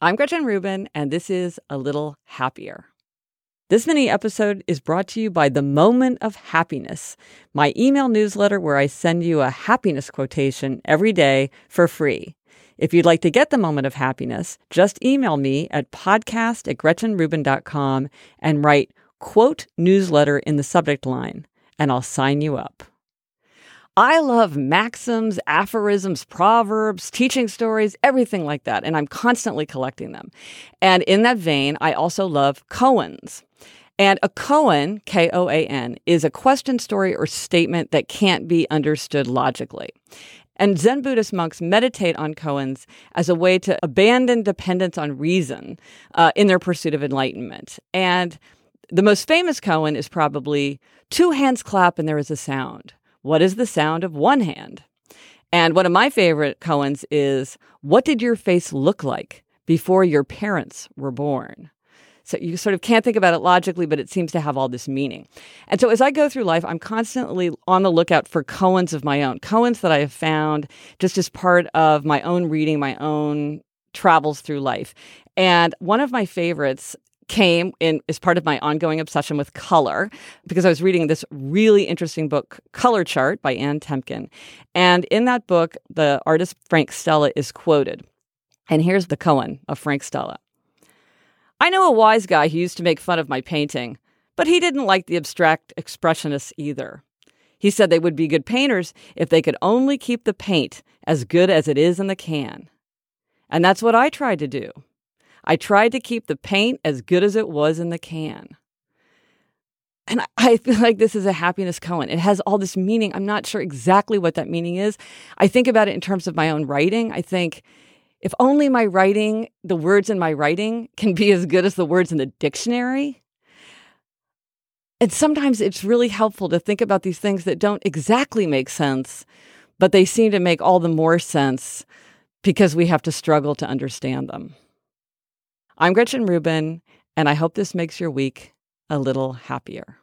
I'm Gretchen Rubin, and this is A Little Happier. This mini episode is brought to you by The Moment of Happiness, my email newsletter where I send you a happiness quotation every day for free. If you'd like to get the moment of happiness, just email me at podcast at gretchenrubin.com and write quote newsletter in the subject line, and I'll sign you up. I love maxims, aphorisms, proverbs, teaching stories, everything like that, and I'm constantly collecting them. And in that vein, I also love koans. And a koan, K O A N, is a question, story, or statement that can't be understood logically. And Zen Buddhist monks meditate on koans as a way to abandon dependence on reason uh, in their pursuit of enlightenment. And the most famous koan is probably two hands clap and there is a sound. What is the sound of one hand? And one of my favorite koans is What did your face look like before your parents were born? So you sort of can't think about it logically, but it seems to have all this meaning. And so as I go through life, I'm constantly on the lookout for koans of my own, koans that I have found just as part of my own reading, my own travels through life. And one of my favorites came in as part of my ongoing obsession with color because I was reading this really interesting book, Color Chart by Ann Temkin. And in that book, the artist Frank Stella is quoted. And here's the koan of Frank Stella. I know a wise guy who used to make fun of my painting, but he didn't like the abstract expressionists either. He said they would be good painters if they could only keep the paint as good as it is in the can. And that's what I tried to do. I tried to keep the paint as good as it was in the can. And I feel like this is a happiness koan. It has all this meaning. I'm not sure exactly what that meaning is. I think about it in terms of my own writing. I think if only my writing, the words in my writing can be as good as the words in the dictionary. And sometimes it's really helpful to think about these things that don't exactly make sense, but they seem to make all the more sense because we have to struggle to understand them. I'm Gretchen Rubin, and I hope this makes your week a little happier.